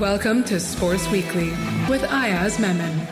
Welcome to Sports Weekly with Ayaz Memon.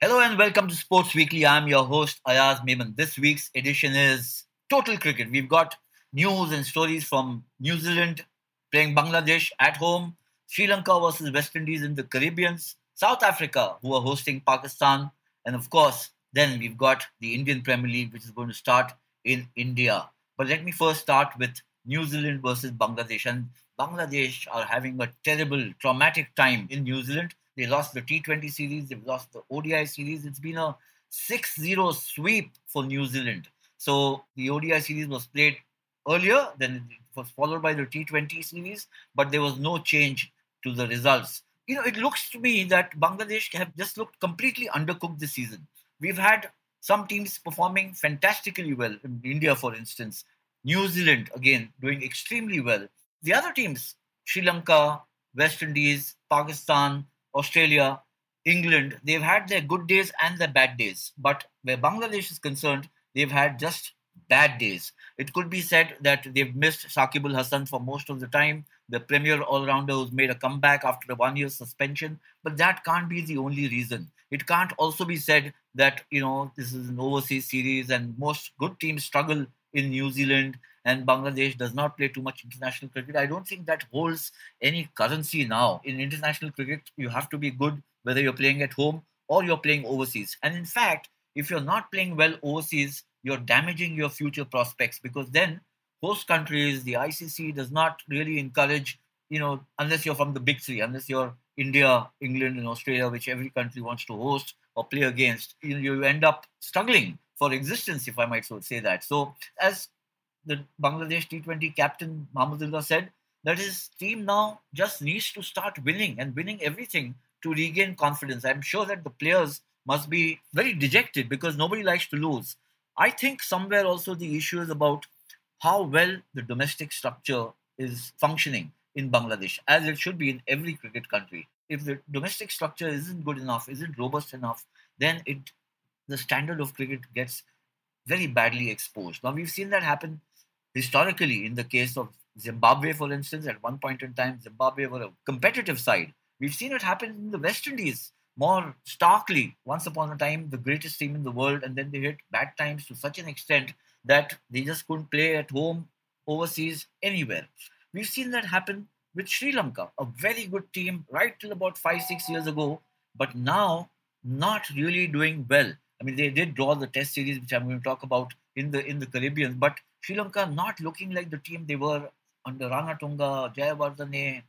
Hello and welcome to Sports Weekly. I'm your host Ayaz Memon. This week's edition is Total Cricket. We've got news and stories from New Zealand playing Bangladesh at home, Sri Lanka versus West Indies in the Caribbean, South Africa who are hosting Pakistan, and of course, then we've got the Indian Premier League which is going to start in India. But let me first start with New Zealand versus Bangladesh. And Bangladesh are having a terrible, traumatic time in New Zealand. They lost the T20 series, they've lost the ODI series. It's been a 6 0 sweep for New Zealand. So the ODI series was played earlier, then it was followed by the T20 series, but there was no change to the results. You know, it looks to me that Bangladesh have just looked completely undercooked this season. We've had some teams performing fantastically well. In India, for instance, New Zealand, again, doing extremely well. The other teams, Sri Lanka, West Indies, Pakistan, Australia, England, they've had their good days and their bad days. But where Bangladesh is concerned, they've had just bad days. It could be said that they've missed Shakib Al Hasan for most of the time, the premier all rounder who's made a comeback after a one year suspension. But that can't be the only reason. It can't also be said that, you know, this is an overseas series and most good teams struggle in New Zealand and Bangladesh does not play too much international cricket. I don't think that holds any currency now. In international cricket, you have to be good whether you're playing at home or you're playing overseas. And in fact, if you're not playing well overseas, you're damaging your future prospects because then host countries, the ICC does not really encourage, you know, unless you're from the big three, unless you're India, England, and Australia, which every country wants to host or play against, you, you end up struggling for existence, if I might so say that. So, as the Bangladesh T20 captain Mahmudullah said, that his team now just needs to start winning and winning everything to regain confidence. I'm sure that the players must be very dejected because nobody likes to lose. I think somewhere also the issue is about how well the domestic structure is functioning in Bangladesh, as it should be in every cricket country. If the domestic structure isn't good enough, isn't robust enough, then it the standard of cricket gets very badly exposed. Now, we've seen that happen historically in the case of Zimbabwe, for instance. At one point in time, Zimbabwe were a competitive side. We've seen it happen in the West Indies more starkly. Once upon a time, the greatest team in the world, and then they hit bad times to such an extent that they just couldn't play at home, overseas, anywhere. We've seen that happen with Sri Lanka, a very good team right till about five, six years ago, but now not really doing well. I mean, they did draw the Test series, which I'm going to talk about in the in the Caribbean. But Sri Lanka not looking like the team they were under Ranatunga, Jayawardene,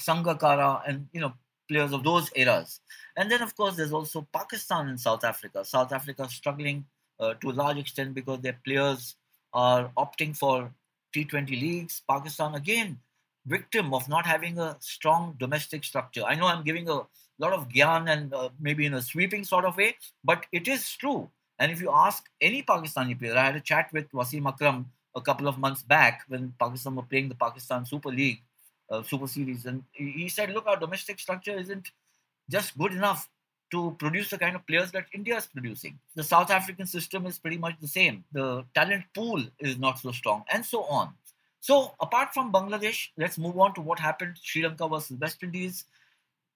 Sangakkara, and you know players of those eras. And then, of course, there's also Pakistan and South Africa. South Africa struggling uh, to a large extent because their players are opting for T20 leagues. Pakistan again victim of not having a strong domestic structure. I know I'm giving a lot of gyan and uh, maybe in a sweeping sort of way, but it is true. And if you ask any Pakistani player, I had a chat with Wasim Akram a couple of months back when Pakistan were playing the Pakistan Super League, uh, Super Series, and he said, "Look, our domestic structure isn't just good enough to produce the kind of players that India is producing. The South African system is pretty much the same. The talent pool is not so strong, and so on." So, apart from Bangladesh, let's move on to what happened Sri Lanka versus West Indies.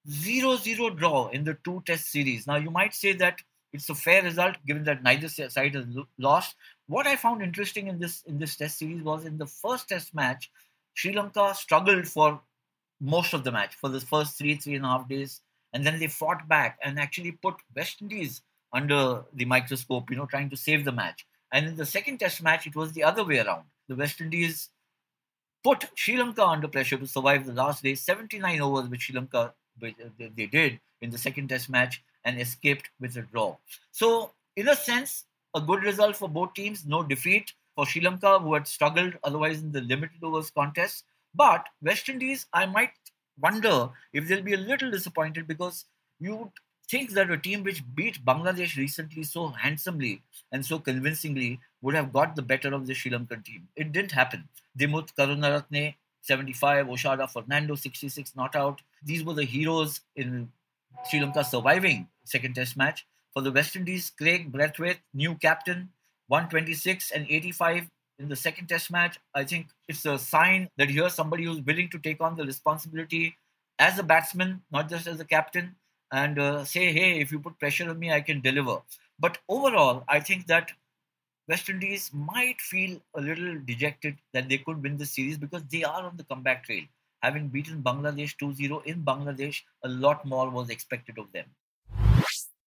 0 0 draw in the two test series. Now, you might say that it's a fair result given that neither side has lost. What I found interesting in this in this test series was in the first test match, Sri Lanka struggled for most of the match for the first three, three and a half days. And then they fought back and actually put West Indies under the microscope, you know, trying to save the match. And in the second test match, it was the other way around. The West Indies put Sri Lanka under pressure to survive the last day, 79 overs, which Sri Lanka Uh, they did in the second test match and escaped with a draw. So, in a sense, a good result for both teams, no defeat for Sri Lanka, who had struggled otherwise in the limited overs contest. But West Indies, I might wonder if they'll be a little disappointed because you would think that a team which beat Bangladesh recently so handsomely and so convincingly would have got the better of the Sri Lankan team. It didn't happen. Dimuth Karunaratne 75, Oshada Fernando 66 not out. These were the heroes in Sri Lanka surviving second test match. For the West Indies, Kraigg Brathwaite, new captain, 126 and 85 in the second test match, I think it's a sign that here's somebody who's willing to take on the responsibility as a batsman, not just as a captain, and uh, say, hey, if you put pressure on me, I can deliver. But overall, I think that West Indies might feel a little dejected that they could win the series because they are on the comeback trail. Having beaten Bangladesh 2 0 in Bangladesh, a lot more was expected of them.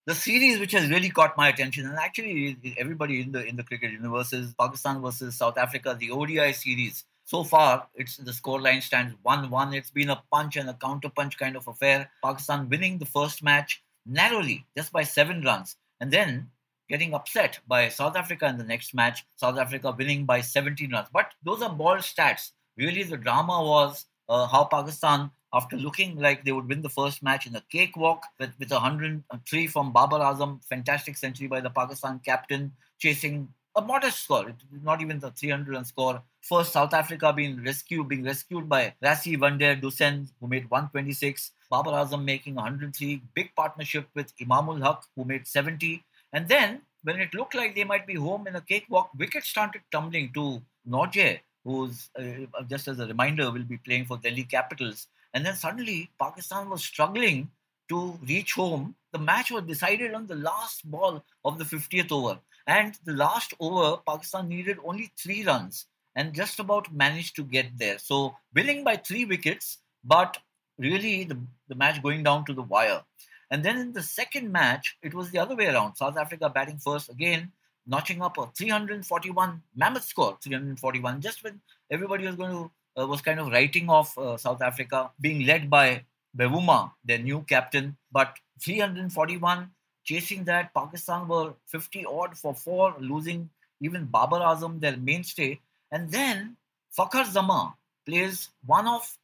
The series which has really caught my attention, and actually everybody in the in the cricket universe, is Pakistan versus South Africa, the ODI series. So far, it's the scoreline stands 1-1. It's been a punch and a counter punch kind of affair. Pakistan winning the first match narrowly, just by seven runs, and then getting upset by South Africa in the next match. South Africa winning by 17 runs. But those are ball stats. Really, the drama was uh, how Pakistan, after looking like they would win the first match in a cakewalk with, with 103 from Babar Azam, fantastic century by the Pakistan captain, chasing a modest score, not even the 300 run score. First, South Africa being rescued, being rescued by Rassie van der Dussen, who made 126. Babar Azam making 103. Big partnership with Imamul Haq, who made 70. And then, when it looked like they might be home in a cakewalk, wickets started tumbling to Nortje, who's, uh, just as a reminder, will be playing for Delhi Capitals. And then suddenly, Pakistan was struggling to reach home. The match was decided on the last ball of the 50th over. And the last over, Pakistan needed only three runs and just about managed to get there. So, winning by three wickets, but really the, the match going down to the wire. And then in the second match, it was the other way around. South Africa batting first again, notching up a 341 mammoth score, 341. Just when everybody was going to uh, was kind of writing off uh, South Africa, being led by Bavuma, their new captain, but 341 chasing that. Pakistan were 50 odd for four, losing even Babar Azam, their mainstay. And then Fakhar Zaman plays one of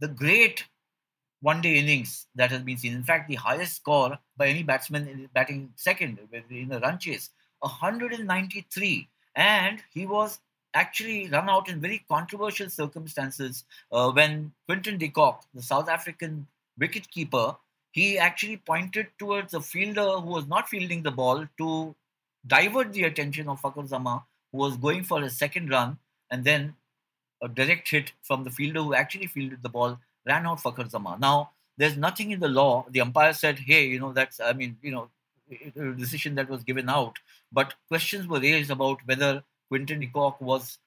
the great one day innings that has been seen. In fact, the highest score by any batsman in batting second in a run chase 193. And he was actually run out in very controversial circumstances uh, when Quinton de Kock, the South African wicketkeeper, he actually pointed towards a fielder who was not fielding the ball to divert the attention of Fakhar Zaman, who was going for a second run, and then a direct hit from the fielder who actually fielded the ball ran out Fakhar Zaman. Now, there's nothing in the law. The umpire said, hey, you know, that's, I mean, you know, decision that was given out. But questions were raised about whether Quinton de Kock was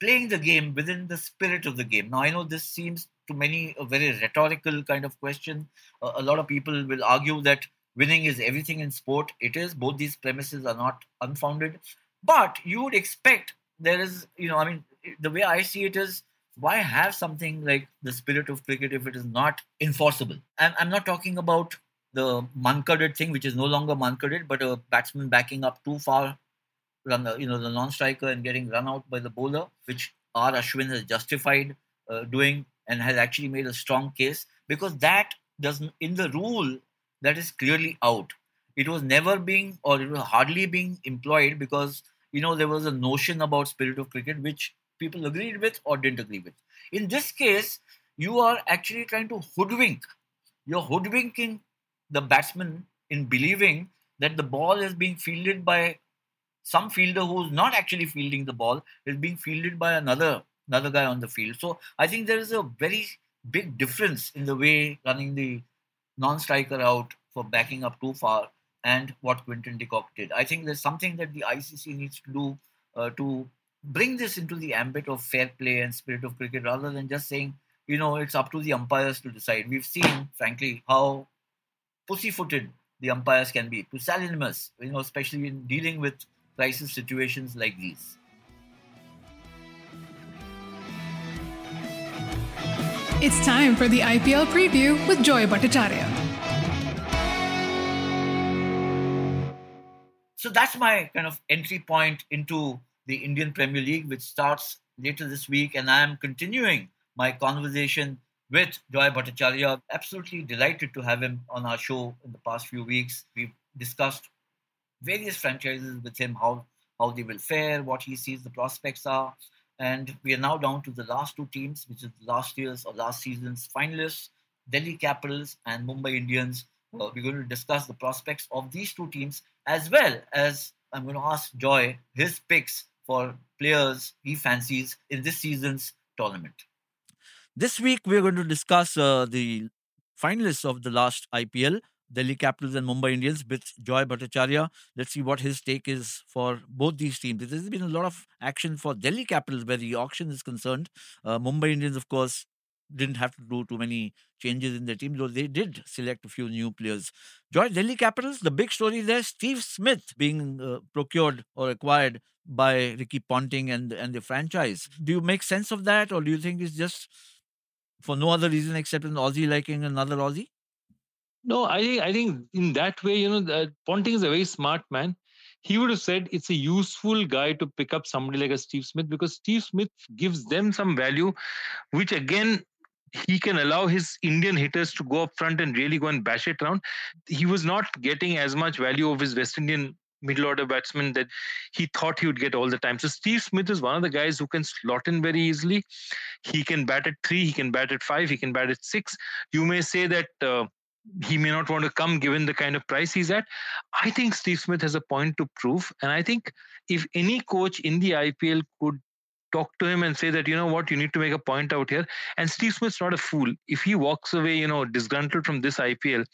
playing the game within the spirit of the game. Now, I know this seems to many a very rhetorical kind of question. Uh, a lot of people will argue that winning is everything in sport. It is. Both these premises are not unfounded. But you would expect there is, you know, I mean, the way I see it is why have something like the spirit of cricket if it is not enforceable? I'm, not talking about the mankaded thing, which is no longer mankaded, but a batsman backing up too far, run, you know, the non-striker and getting run out by the bowler, which R. Ashwin has justified uh, doing and has actually made a strong case because that doesn't in the rule that is clearly out. It was never being or it was hardly being employed because you know there was a notion about spirit of cricket which people agreed with or didn't agree with. In this case, you are actually trying to hoodwink. You're hoodwinking the batsman in believing that the ball is being fielded by some fielder who's not actually fielding the ball, is being fielded by another another guy on the field. So I think there is a very big difference in the way running the non-striker out for backing up too far and what Quinton de Kock did. I think there's something that the ICC needs to do uh, to bring this into the ambit of fair play and spirit of cricket rather than just saying, you know, it's up to the umpires to decide. We've seen, frankly, how pussyfooted the umpires can be, pusillanimous, you know, especially in dealing with crisis situations like these. It's time for the IPL preview with Joy Bhattacharya. So that's my kind of entry point into the Indian Premier League, which starts later this week. And I am continuing my conversation with Joy Bhattacharya. Absolutely delighted to have him on our show in the past few weeks. We've discussed various franchises with him, how, how they will fare, what he sees the prospects are. And we are now down to the last two teams, which is last year's or last season's finalists, Delhi Capitals and Mumbai Indians. Uh, we're going to discuss the prospects of these two teams as well as I'm going to ask Joy his picks for players he fancies in this season's tournament. This week, we're going to discuss uh, the finalists of the last IPL, Delhi Capitals and Mumbai Indians, with Joy Bhattacharya. Let's see what his take is for both these teams. There's been a lot of action for Delhi Capitals where the auction is concerned. Uh, Mumbai Indians, of course, didn't have to do too many changes in their team, though they did select a few new players. Joy Delhi Capitals, the big story there, Steve Smith being uh, procured or acquired by Ricky Ponting and and the franchise. Do you make sense of that, or do you think it's just for no other reason except an Aussie liking another Aussie? No, I think I think in that way, you know, Ponting is a very smart man. He would have said it's a useful guy to pick up somebody like a Steve Smith because Steve Smith gives them some value, which again he can allow his Indian hitters to go up front and really go and bash it around. He was not getting as much value of his West Indian middle order batsman that he thought he would get all the time. So Steve Smith is one of the guys who can slot in very easily. He can bat at three, he can bat at five, he can bat at six. You may say that uh, he may not want to come given the kind of price he's at. I think Steve Smith has a point to prove. And I think if any coach in the IPL could talk to him and say that, you know what, you need to make a point out here. And Steve Smith's not a fool. If he walks away, you know, disgruntled from this IPL,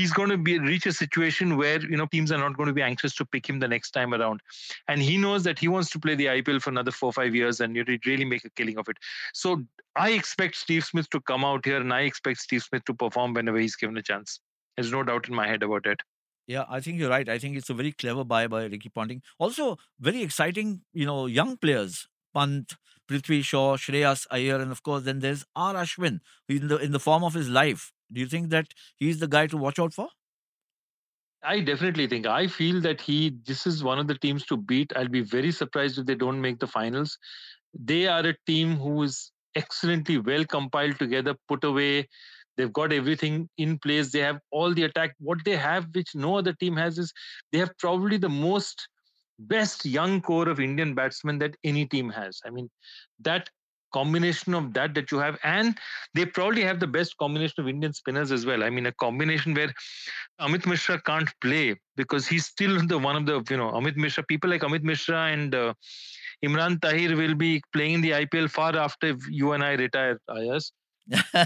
he's going to be reach a situation where you know teams are not going to be anxious to pick him the next time around and he knows that he wants to play the ipl for another four or five years and really make a killing of it so i expect steve smith to come out here and i expect steve smith to perform whenever he's given a chance there's no doubt in my head about it yeah, I think you're right. I think it's a very clever buy by Ricky Ponting. Also, very exciting, you know, young players. Pant, Prithvi Shaw, Shreyas Iyer, and of course, then there's R. Ashwin, in the in the form of his life. Do you think that he's the guy to watch out for? I definitely think. I feel that he this is one of the teams to beat. I'll be very surprised if they don't make the finals. They are a team who is excellently well compiled together, put away. They've got everything in place. They have all the attack. What they have, which no other team has, is they have probably the most best young core of Indian batsmen that any team has. I mean, that combination of that that you have and they probably have the best combination of indian spinners as well i mean a combination where amit mishra can't play because he's still the one of the you know amit mishra people like amit mishra and uh, imran tahir will be playing the ipl far after you and i retire ayaz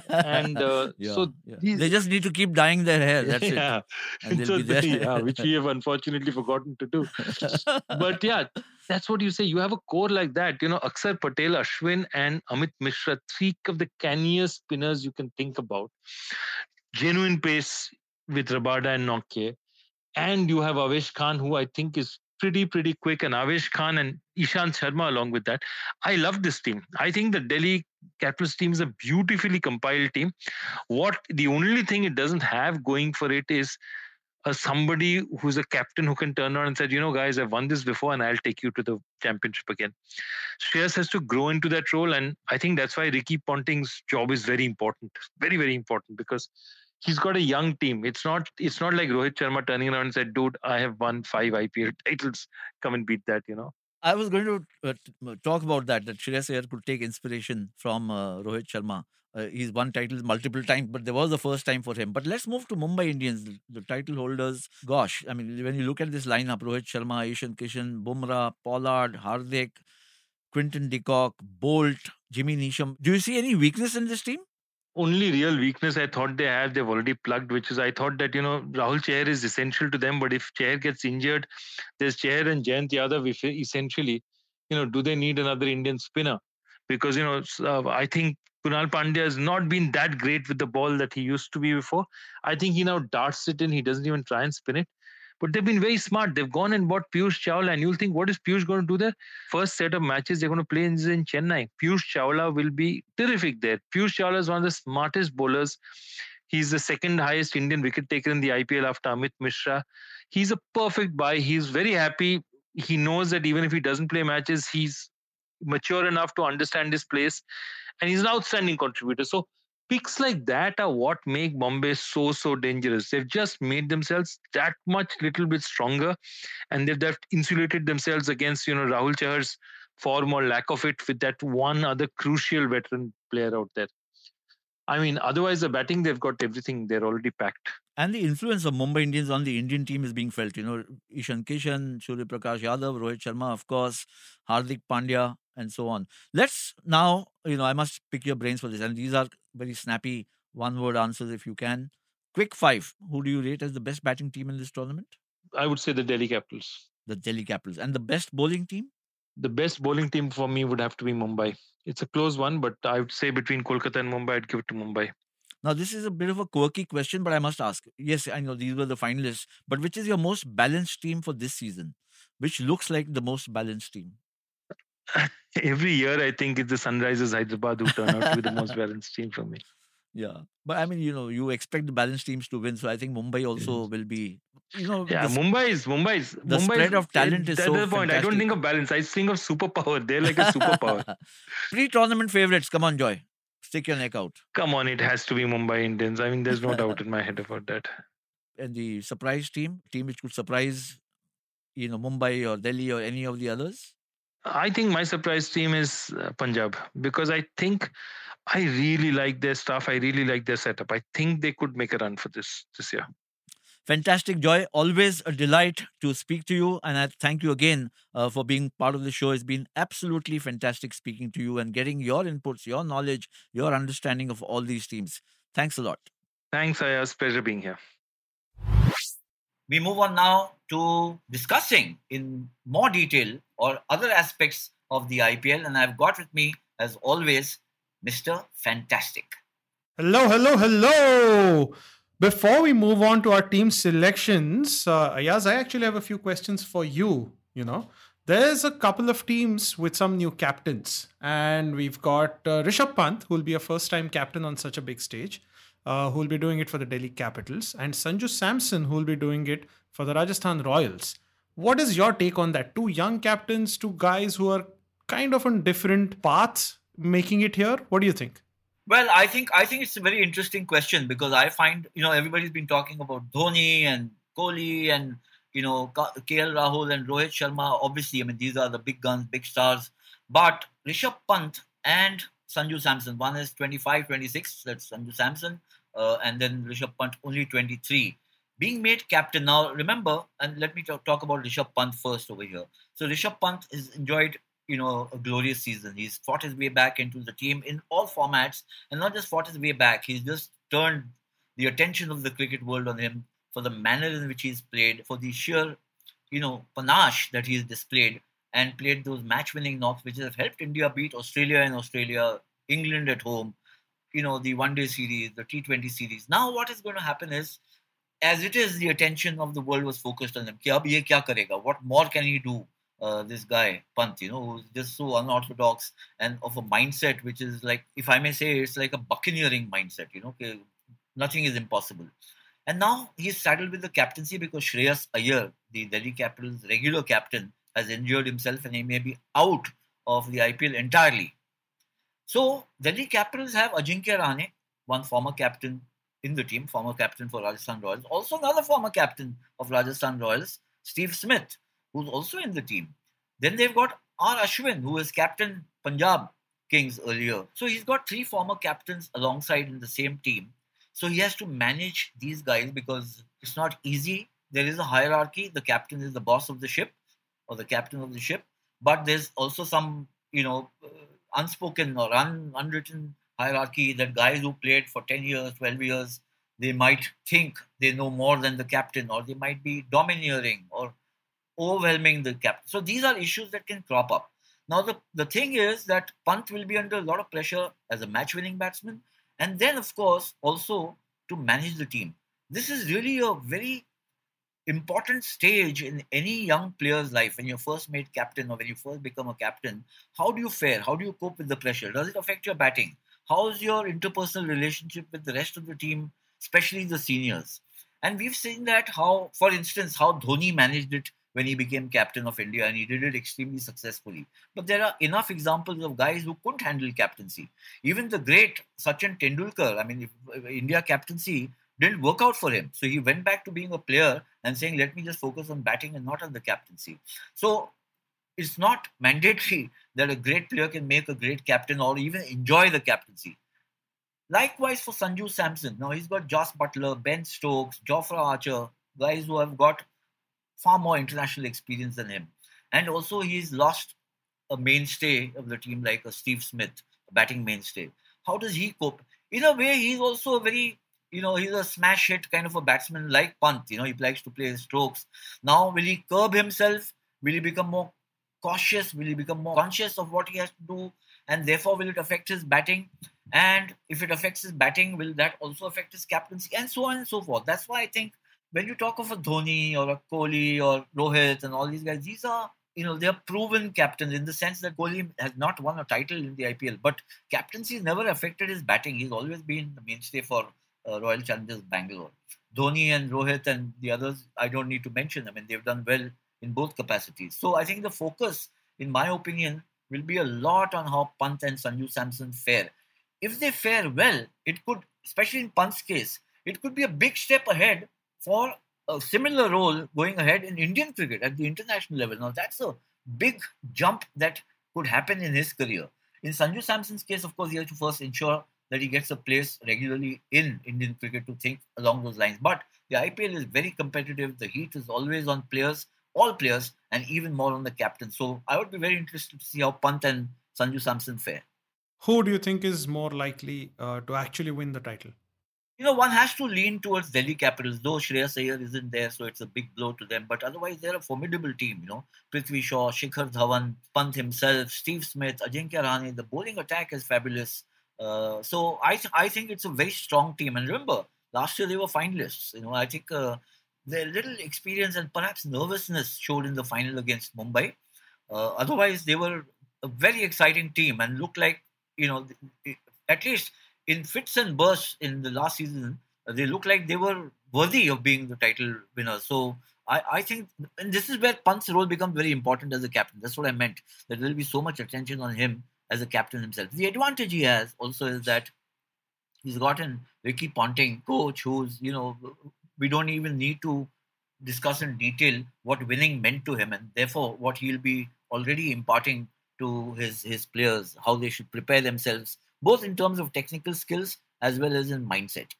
and uh, yeah, so yeah. These, they just need to keep dyeing their hair. That's yeah. it. So they, yeah, which we have unfortunately forgotten to do. but yeah, that's what you say. You have a core like that. You know, Akshar Patel, Ashwin, and Amit Mishra, three of the canniest spinners you can think about. Genuine pace with Rabada and Nortje. And you have Avesh Khan, who I think is pretty, pretty quick, and Avesh Khan and Ishant Sharma along with that. I love this team. I think the Delhi Capitals team is a beautifully compiled team. What the only thing it doesn't have going for it is uh, somebody who's a captain who can turn around and said, you know, guys, I've won this before and I'll take you to the championship again. Shreyas has to grow into that role. And I think that's why Ricky Ponting's job is very important. Very, very important because he's got a young team. It's not it's not like Rohit Sharma turning around and said, dude, I have won five IPL titles. Come and beat that, you know. I was going to uh, talk about that, that Shreyas Iyer could take inspiration from uh, Rohit Sharma. Uh, he's won titles multiple times, but there was the first time for him. But let's move to Mumbai Indians, the, the title holders. Gosh, I mean, when you look at this lineup, Rohit Sharma, Ishan Kishan, Bumrah, Pollard, Hardik, Quinton de Kock, Boult, Jimmy Neesham. Do you see any weakness in this team? only real weakness I thought they have, they've already plugged, which is I thought that, you know, Rahul Chahar is essential to them. But if Chahar gets injured, there's Chahar and Jayant Yadav essentially, you know, do they need another Indian spinner? Because, you know, uh, I think Krunal Pandya has not been that great with the ball that he used to be before. I think he now darts it in. He doesn't even try and spin it. But they've been very smart. They've gone and bought Piyush Chawla, and you'll think, what is Piyush going to do there? First set of matches they're going to play in, in Chennai. Piyush Chawla will be terrific there. Piyush Chawla is one of the smartest bowlers. He's the second highest Indian wicket taker in the IPL after Amit Mishra. He's a perfect buy. He's very happy. He knows that even if he doesn't play matches, he's mature enough to understand his place. And he's an outstanding contributor. So picks like that are what make Bombay so so dangerous. They've just made themselves that much little bit stronger, and they've, they've insulated themselves against you know Rahul Chahar's form or lack of it with that one other crucial veteran player out there. I mean, otherwise the batting they've got everything. They're already packed. And the influence of Mumbai Indians on the Indian team is being felt. You know, Ishan Kishan, Surya Prakash Yadav, Rohit Sharma, of course, Hardik Pandya, and so on. Let's now, you know, I must pick your brains for this. And these are very snappy one word answers if you can. Quick five. Who do you rate as the best batting team in this tournament? I would say the Delhi Capitals. The Delhi Capitals. And the best bowling team? The best bowling team for me would have to be Mumbai. It's a close one, but I would say between Kolkata and Mumbai, I'd give it to Mumbai. Now, this is a bit of a quirky question, but I must ask. Yes, I know these were the finalists, but which is your most balanced team for this season? Which looks like the most balanced team? Every year, I think it's the Sunrisers Hyderabad who turn out to be the most balanced team for me. Yeah, but I mean, you know, you expect the balanced teams to win, so I think Mumbai also Yes. will be. You know, Yeah, Mumbai is Mumbai is the Mumbai spread of talent is that's so the point. I don't think of balance. I think of superpower. They're like a superpower. Pre-tournament favorites. Come on, Joy, stick your neck out. Come on, it has to be Mumbai Indians. I mean, there's no doubt in my head about that. And the surprise team, team which could surprise, you know, Mumbai or Delhi or any of the others. I think my surprise team is uh, Punjab because I think I really like their stuff. I really like their setup. I think they could make a run for this this year. Fantastic, Joy. Always a delight to speak to you. And I thank you again uh, for being part of the show. It's been absolutely fantastic speaking to you and getting your inputs, your knowledge, your understanding of all these teams. Thanks a lot. Thanks, Ayaz. Pleasure being here. We move on now to discussing in more detail or other aspects of the IPL. And I've got with me, as always, Mr. Fantastic. Hello, hello, hello. Before we move on to our team selections, uh, Ayaz, I actually have a few questions for you. You know, there's a couple of teams with some new captains, and we've got uh, Rishabh Pant, who will be a first time captain on such a big stage, uh, who will be doing it for the Delhi Capitals, and Sanju Samson, who will be doing it for the Rajasthan Royals. What is your take on that? Two young captains, two guys who are kind of on different paths making it here. What do you think? Well, I think I think it's a very interesting question because I find you know everybody's been talking about Dhoni and Kohli and you know KL Rahul and Rohit Sharma. Obviously, I mean these are the big guns, big stars. But Rishabh Pant and Sanju Samson, one is 25, 26. That's Sanju Samson, uh, and then Rishabh Pant only 23. Being made captain now. Remember, and let me talk, talk about Rishabh Pant first over here. So Rishabh Pant has enjoyed you know a glorious season. He's fought his way back into the team in all formats, and not just fought his way back. He's just turned the attention of the cricket world on him for the manner in which he's played, for the sheer you know panache that he's displayed, and played those match-winning knocks, which have helped India beat Australia in Australia, England at home. You know the one-day series, the T20 series. Now what is going to happen is as it is, the attention of the world was focused on him. What more can he do? Uh, this guy Pant, you know, who's just so unorthodox and of a mindset which is like, if I may say, it's like a buccaneering mindset. You know, nothing is impossible. And now he's saddled with the captaincy because Shreyas Iyer, the Delhi Capitals' regular captain, has injured himself and he may be out of the IPL entirely. So Delhi Capitals have Ajinkya Rahane, one former captain in the team, former captain for Rajasthan Royals. Also another former captain of Rajasthan Royals, Steve Smith, who's also in the team. Then they've got R. Ashwin, who was captain Punjab Kings earlier. So he's got three former captains alongside in the same team. So he has to manage these guys because it's not easy. There is a hierarchy. The captain is the boss of the ship or the captain of the ship. But there's also some, you know, uh, unspoken or un- unwritten hierarchy that guys who played for 10 years, 12 years, they might think they know more than the captain or they might be domineering or overwhelming the captain. So these are issues that can crop up. Now, the, the thing is that Pant will be under a lot of pressure as a match winning batsman and then, of course, also to manage the team. This is really a very important stage in any young player's life when you're first made captain or when you first become a captain. How do you fare? How do you cope with the pressure? Does it affect your batting? How's your interpersonal relationship with the rest of the team, especially the seniors? And we've seen that how, for instance, how Dhoni managed it when he became captain of India and he did it extremely successfully. But there are enough examples of guys who couldn't handle captaincy. Even the great Sachin Tendulkar, I mean, if uh, India captaincy didn't work out for him. So he went back to being a player and saying, let me just focus on batting and not on the captaincy. So it's not mandatory that a great player can make a great captain or even enjoy the captaincy. Likewise for Sanju Samson. Now he's got Jos Buttler, Ben Stokes, Jofra Archer, guys who have got far more international experience than him. And also he's lost a mainstay of the team like a Steve Smith, a batting mainstay. How does he cope? In a way, he's also a very, you know, he's a smash hit kind of a batsman like Pant. You know, he likes to play his strokes. Now, will he curb himself? Will he become more cautious? Will he become more conscious of what he has to do? And therefore, will it affect his batting? And if it affects his batting, will that also affect his captaincy? And so on and so forth. That's why I think when you talk of a Dhoni or a Kohli or Rohit and all these guys, these are you know, they're proven captains in the sense that Kohli has not won a title in the IPL, but captaincy has never affected his batting. He's always been the mainstay for uh, Royal Challengers Bangalore. Dhoni and Rohit and the others, I don't need to mention. I mean, they've done well in both capacities. So I think the focus, in my opinion, will be a lot on how Pant and Sanju Samson fare. If they fare well, it could, especially in Pant's case, it could be a big step ahead for a similar role going ahead in Indian cricket at the international level. Now, that's a big jump that could happen in his career. In Sanju Samson's case, of course, he has to first ensure that he gets a place regularly in Indian cricket to think along those lines. But the IPL is very competitive. The heat is always on players, all players, and even more on the captain. So I would be very interested to see how Pant and Sanju Samson fare. Who do you think is more likely uh, to actually win the title? you know, one has to lean towards Delhi Capitals, though Shreyas Iyer isn't there, so it's a big blow to them. But otherwise, they're a formidable team, you know. Prithvi Shaw, Shikhar Dhawan, Pant himself, Steve Smith, Ajinkya Rahane. The bowling attack is fabulous. Uh, so I, th- I think it's a very strong team. And remember, last year they were finalists. You know, I think uh, their little experience and perhaps nervousness showed in the final against Mumbai. Uh, otherwise, they were a very exciting team and looked like, you know, at least in fits and bursts in the last season, they looked like they were worthy of being the title winners. So I, I think, and this is where Pant's role becomes very important as a captain. That's what I meant. That there will be so much attention on him as a captain himself. The advantage he has also is that he's gotten Ricky Ponting, coach, who's, you know, we don't even need to discuss in detail what winning meant to him and therefore what he'll be already imparting to his, his players, how they should prepare themselves both in terms of technical skills as well as in mindset.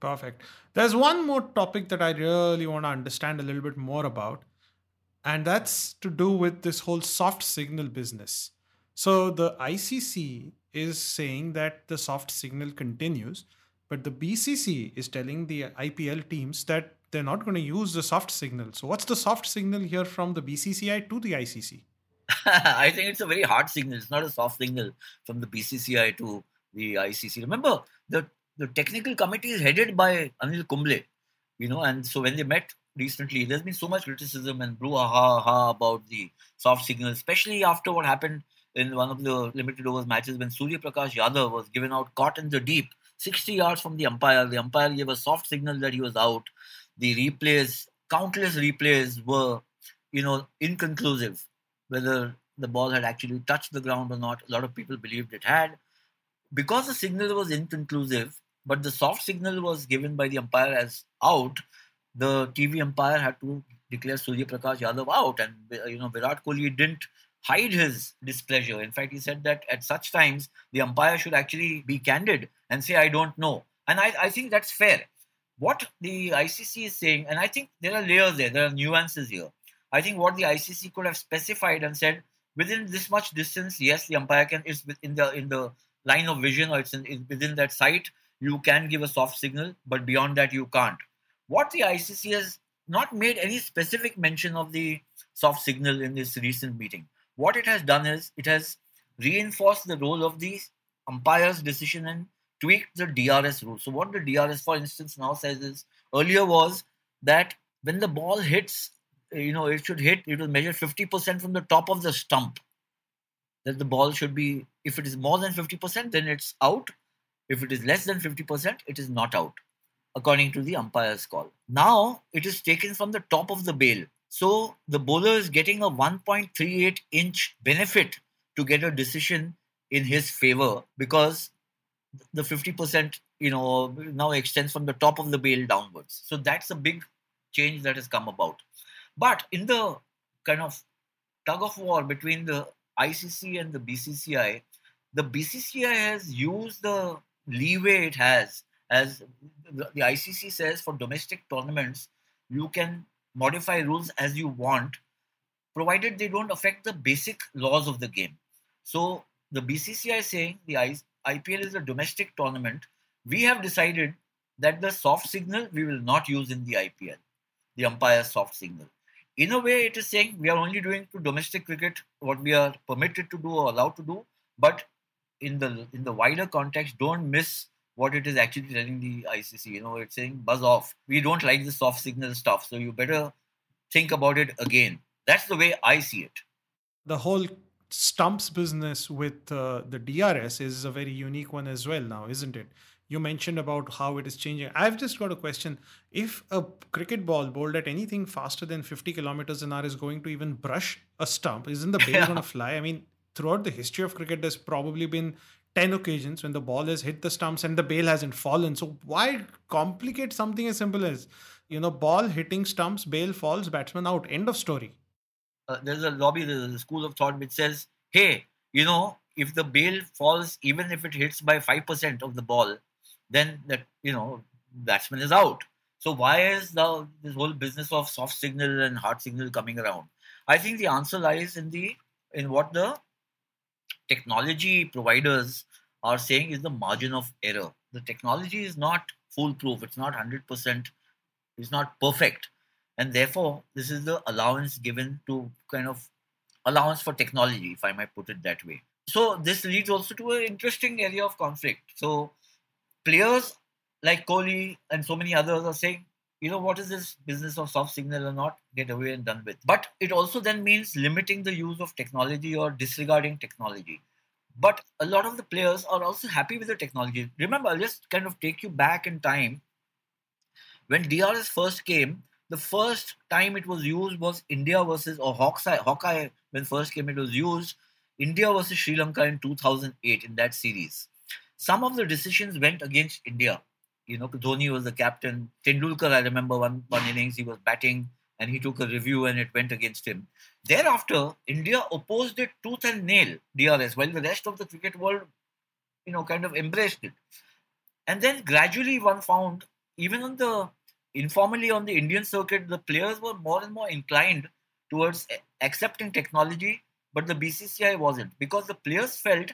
Perfect. There's one more topic that I really want to understand a little bit more about, and that's to do with this whole soft signal business. So the ICC is saying that the soft signal continues, but the BCC is telling the IPL teams that they're not going to use the soft signal. So what's the soft signal here from the BCCI to the ICC? I think it's a very hard signal. It's not a soft signal from the BCCI to the ICC. Remember, the, the technical committee is headed by Anil Kumble, you know, and so when they met recently, there's been so much criticism and brouhaha about the soft signal, especially after what happened in one of the limited overs matches when Surya Prakash Yadav was given out caught in the deep, 60 yards from the umpire. The umpire gave a soft signal that he was out. The replays, countless replays were, you know, inconclusive whether the ball had actually touched the ground or not. A lot of people believed it had. Because the signal was inconclusive, but the soft signal was given by the umpire as out, the TV umpire had to declare Surya Prakash Yadav out. And, you know, Virat Kohli didn't hide his displeasure. In fact, he said that at such times, the umpire should actually be candid and say, I don't know. And I, I think that's fair. What the ICC is saying, and I think there are layers there, there are nuances here. I think what the ICC could have specified and said within this much distance, yes, the umpire can is in the in the line of vision or it's in, in, within that sight. You can give a soft signal, but beyond that, you can't. What the ICC has not made any specific mention of the soft signal in this recent meeting. What it has done is it has reinforced the role of the umpire's decision and tweaked the DRS rule. So, what the DRS, for instance, now says is earlier was that when the ball hits you know, it should hit, it will measure 50% from the top of the stump. That the ball should be, if it is more than 50%, then it's out. If it is less than 50%, it is not out, according to the umpire's call. Now it is taken from the top of the bail. So the bowler is getting a 1.38 inch benefit to get a decision in his favor because the 50% you know now extends from the top of the bail downwards so that's a big change that has come about but in the kind of tug of war between the ICC and the BCCI, the BCCI has used the leeway it has. As the, ICC says, for domestic tournaments, you can modify rules as you want, provided they don't affect the basic laws of the game. So the BCCI is saying the IPL is a domestic tournament. We have decided that the soft signal we will not use in the IPL, the umpire's soft signal. In a way, it is saying we are only doing to domestic cricket what we are permitted to do or allowed to do, but in the in the wider context, don't miss what it is actually telling the ICC. You know, it's saying buzz off. We don't like the soft signal stuff, so you better think about it again. That's the way I see it. The whole stumps business with uh, the DRS is a very unique one as well now, isn't it? You mentioned about how it is changing. I've just got a question. If a cricket ball bowled at anything faster than 50 kilometers an hour is going to even brush a stump, isn't the yeah. going to fly? I mean, throughout the history of cricket, there's probably been 10 occasions when the ball has hit the stumps and the bail hasn't fallen. So why complicate something as simple as, you know, ball hitting stumps, bail falls, batsman out. End of story. Uh, there's a lobby, there's a school of thought which says, hey, you know, if the bail falls, even if it hits by 5% of the ball, then that, you know, batsman is out. So why is the this whole business of soft signal and hard signal coming around? I think the answer lies in the in what the technology providers are saying is the margin of error. The technology is not foolproof. It's not 100%. It's not perfect and therefore this is the allowance given to kind of allowance for technology if i might put it that way so this leads also to an interesting area of conflict so players like kohli and so many others are saying you know what is this business of soft signal or not get away and done with but it also then means limiting the use of technology or disregarding technology but a lot of the players are also happy with the technology remember i'll just kind of take you back in time when drs first came the first time it was used was India versus or Hawkeye. Hawkeye when first came, it was used India versus Sri Lanka in 2008 in that series. Some of the decisions went against India. You know, Dhoni was the captain. Tendulkar, I remember one one innings he was batting and he took a review and it went against him. Thereafter, India opposed it tooth and nail, DRS, while the rest of the cricket world, you know, kind of embraced it. And then gradually one found, even on the informally on the Indian circuit, the players were more and more inclined towards accepting technology, but the BCCI wasn't because the players felt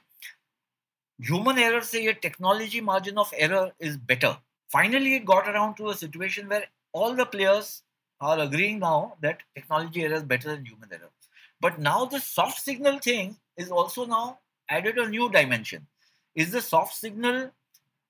human error say a technology margin of error is better. Finally, it got around to a situation where all the players are agreeing now that technology error is better than human error. But now the soft signal thing is also now added a new dimension. Is the soft signal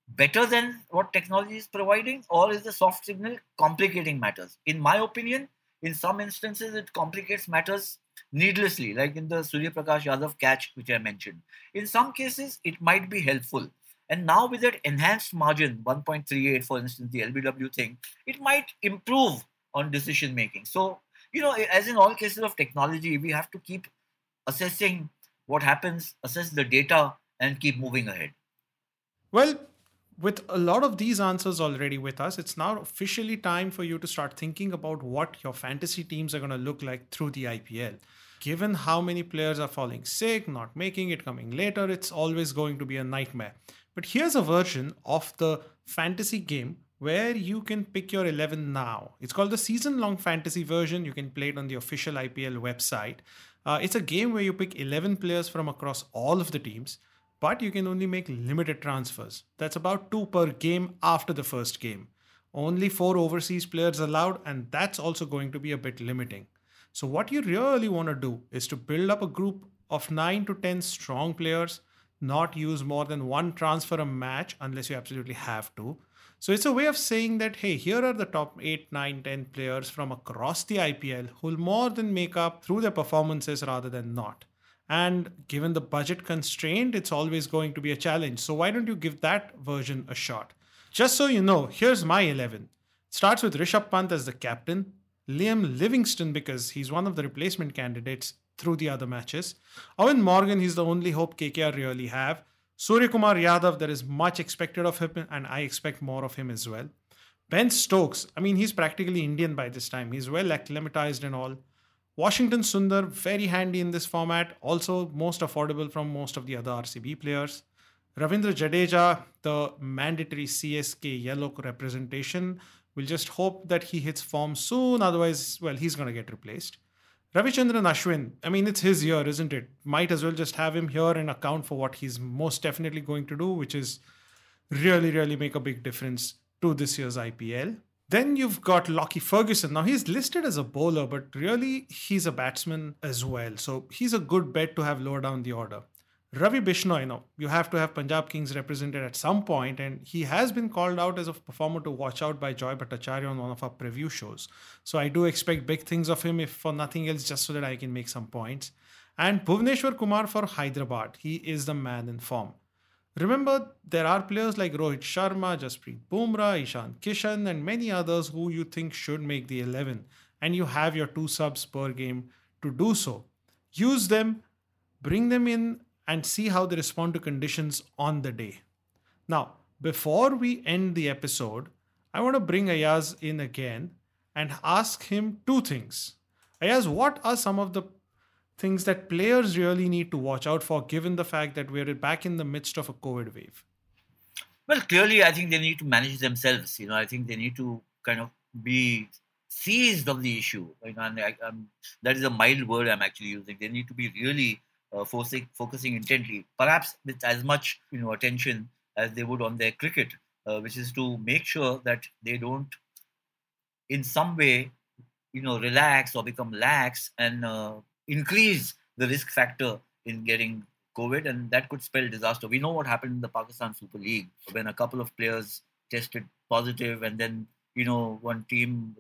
better than what technology is providing, or is the soft signal complicating matters? In my opinion, in some instances, it complicates matters needlessly, like in the Surya Prakash Yadav catch, which I mentioned. In some cases, it might be helpful. And now, with that enhanced margin, 1.38, for instance, the LBW thing, it might improve on decision making. So, you know, as in all cases of technology, we have to keep assessing what happens, assess the data, and keep moving ahead. Well, with a lot of these answers already with us, it's now officially time for you to start thinking about what your fantasy teams are going to look like through the IPL. Given how many players are falling sick, not making it, coming later, it's always going to be a nightmare. But here's a version of the fantasy game where you can pick your 11 now. It's called the season long fantasy version. You can play it on the official IPL website. Uh, it's a game where you pick 11 players from across all of the teams but you can only make limited transfers. That's about two per game after the first game. Only four overseas players allowed, and that's also going to be a bit limiting. So, what you really want to do is to build up a group of 9 to 10 strong players, not use more than one transfer a match unless you absolutely have to. So, it's a way of saying that, hey, here are the top 8, 9, 10 players from across the IPL who will more than make up through their performances rather than not. And given the budget constraint, it's always going to be a challenge. So why don't you give that version a shot? Just so you know, here's my 11. It starts with Rishabh Pant as the captain, Liam Livingstone because he's one of the replacement candidates through the other matches. Eoin Morgan, he's the only hope KKR really have. Surya Kumar Yadav, there is much expected of him, and I expect more of him as well. Ben Stokes, I mean, he's practically Indian by this time. He's well acclimatized and all. Washington Sundar, very handy in this format, also most affordable from most of the other RCB players. Ravindra Jadeja, the mandatory CSK yellow representation, we'll just hope that he hits form soon. Otherwise, well, he's going to get replaced. Ravichandran Ashwin, I mean, it's his year, isn't it? Might as well just have him here and account for what he's most definitely going to do, which is really, really make a big difference to this year's IPL. Then you've got Lockie Ferguson. Now he's listed as a bowler, but really he's a batsman as well. So he's a good bet to have lower down the order. Ravi Bishnoi, know, you have to have Punjab Kings represented at some point, and he has been called out as a performer to watch out by Joy Bhattacharya on one of our preview shows. So I do expect big things of him, if for nothing else, just so that I can make some points. And Bhuvneshwar Kumar for Hyderabad. He is the man in form. Remember, there are players like Rohit Sharma, Jasprit Bumrah, Ishan Kishan, and many others who you think should make the 11, and you have your two subs per game to do so. Use them, bring them in and see how they respond to conditions on the day. Now, before we end the episode, I want to bring Ayaz in again and ask him two things. Ayaz, what are some of the things that players really need to watch out for given the fact that we're back in the midst of a COVID wave? Well, clearly, I think they need to manage themselves. You know, I think they need to kind of be seized of the issue. You know, and I, that is a mild word I'm actually using. They need to be really uh, focusing, focusing intently, perhaps with as much you know attention as they would on their cricket, uh, which is to make sure that they don't, in some way, you know, relax or become lax and uh, increase the risk factor in getting COVID, and that could spell disaster. We know what happened in the Pakistan Super League when a couple of players tested positive, and then you know one team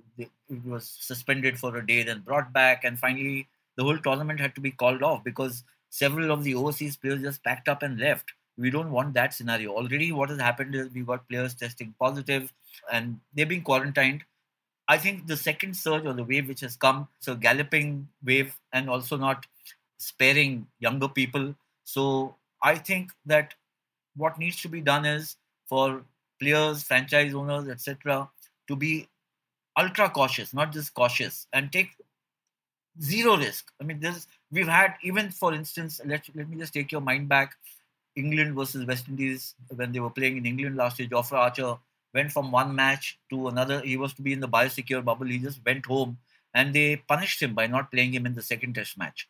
was suspended for a day, then brought back, and finally the whole tournament had to be called off because several of the overseas players just packed up and left. We don't want that scenario. Already, what has happened is we've got players testing positive and they're being quarantined. I think the second surge or the wave which has come, so galloping wave and also not sparing younger people. So I think that what needs to be done is for players, franchise owners, etc., to be ultra cautious, not just cautious, and take zero risk. I mean, this we've had even for instance, let let me just take your mind back. England versus West Indies when they were playing in England last year. Jofra Archer went from one match to another. He was to be in the biosecure bubble. He just went home, and they punished him by not playing him in the second Test match.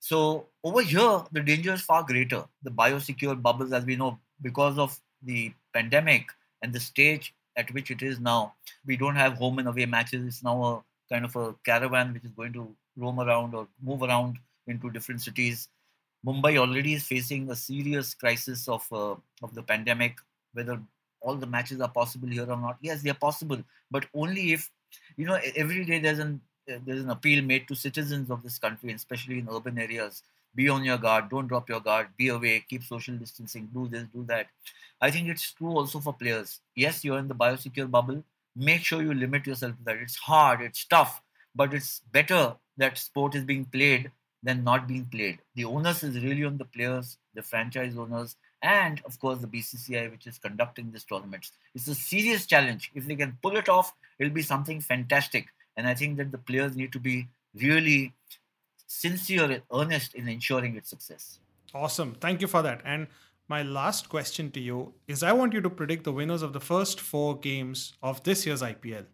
So over here, the danger is far greater. The biosecure bubbles, as we know, because of the pandemic and the stage at which it is now, we don't have home and away matches. It's now a kind of a caravan which is going to roam around or move around into different cities. Mumbai already is facing a serious crisis of uh, of the pandemic. Whether all the matches are possible here or not, yes, they are possible, but only if you know every day there's an uh, there's an appeal made to citizens of this country, especially in urban areas. Be on your guard. Don't drop your guard. Be away. Keep social distancing. Do this. Do that. I think it's true also for players. Yes, you're in the biosecure bubble. Make sure you limit yourself to that. It's hard. It's tough, but it's better that sport is being played than not being played. The onus is really on the players, the franchise owners, and of course the BCCI, which is conducting this tournament. It's a serious challenge. If they can pull it off, it'll be something fantastic. And I think that the players need to be really sincere and earnest in ensuring its success. Awesome. Thank you for that. And my last question to you is I want you to predict the winners of the first four games of this year's IPL.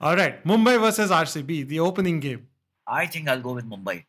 All right, Mumbai versus RCB, the opening game. I think I'll go with Mumbai.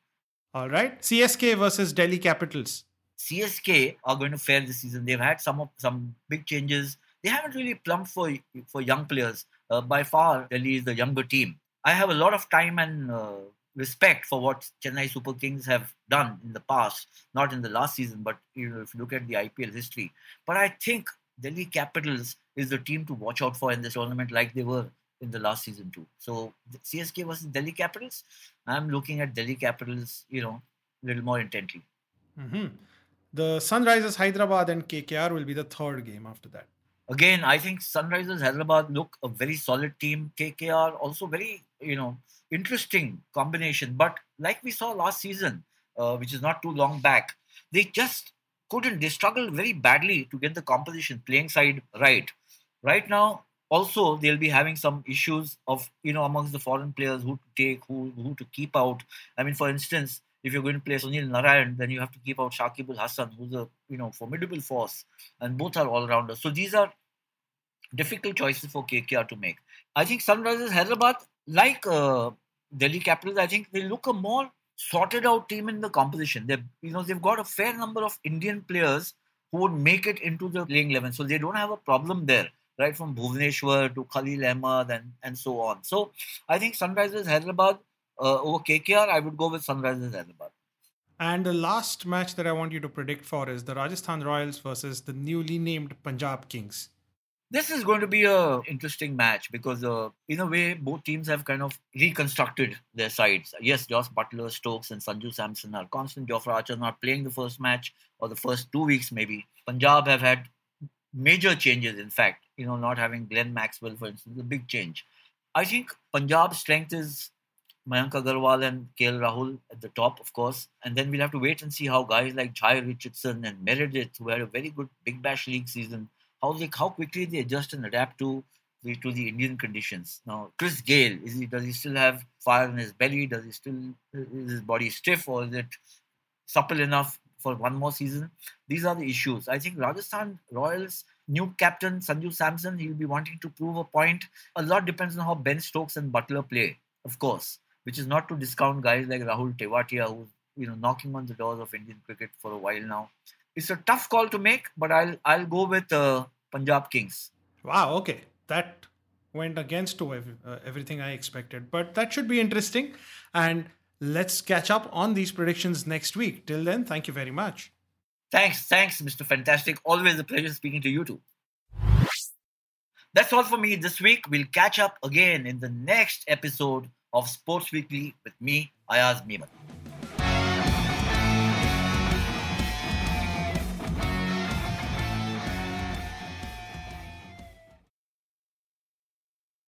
All right. CSK versus Delhi Capitals. CSK are going to fare this season. They've had some of some big changes. They haven't really plumped for for young players. Uh, by far, Delhi is the younger team. I have a lot of time and uh, respect for what Chennai Super Kings have done in the past, not in the last season, but you know, if you look at the IPL history. But I think Delhi Capitals is the team to watch out for in this tournament, like they were in the last season too. So CSK versus Delhi Capitals, I'm looking at Delhi Capitals, you know, a little more intently. Mm-hmm. The Sunrisers Hyderabad and KKR will be the third game after that. Again, I think Sunrisers Hyderabad look a very solid team. KKR also very, you know, interesting combination. But like we saw last season, uh, which is not too long back, they just couldn't. They struggled very badly to get the composition playing side right. Right now, also they'll be having some issues of you know amongst the foreign players who to take who who to keep out i mean for instance if you're going to play Sunil Narine, then you have to keep out Shakib Al Hasan, who's a you know formidable force, and both are all rounders. So these are difficult choices for KKR to make. I think Sunrisers Hyderabad, like uh, Delhi Capitals, I think they look a more sorted out team in the composition. They you know they've got a fair number of Indian players who would make it into the playing eleven, so they don't have a problem there. Right from Bhuvneshwar to Khalil Ahmed and, and so on. So I think Sunrisers Hyderabad uh, over KKR, I would go with Sunrisers Hyderabad. And the last match that I want you to predict for is the Rajasthan Royals versus the newly named Punjab Kings. This is going to be a interesting match because, uh, in a way, both teams have kind of reconstructed their sides. Yes, Jos Buttler, Stokes, and Sanju Samson are constant. Jofra Archer not playing the first match or the first two weeks, maybe. Punjab have had major changes, in fact. You know, not having Glenn Maxwell, for instance, a big change. I think Punjab's strength is Mayank Agarwal and KL Rahul at the top, of course. And then we'll have to wait and see how guys like Jhye Richardson and Meredith, who had a very good Big Bash League season, how they how quickly they adjust and adapt to the to the Indian conditions. Now, Chris Gayle, is he does he still have fire in his belly? Does he still is his body stiff or is it supple enough for one more season? These are the issues. I think Rajasthan Royals new captain Sanju Samson, he'll be wanting to prove a point. A lot depends on how Ben Stokes and Buttler play, of course, which is not to discount guys like Rahul Tewatia, who's you know knocking on the doors of Indian cricket for a while now it's a tough call to make, but I'll I'll go with uh, Punjab Kings. Wow. Okay, that went against uh, everything I expected, but that should be interesting. And let's catch up on these predictions next week. Till then, thank you very much. Thanks, thanks, Mr. Fantastic. Always a pleasure speaking to you too. That's all for me this week. We'll catch up again in the next episode of Sports Weekly with me, Ayaz Memon.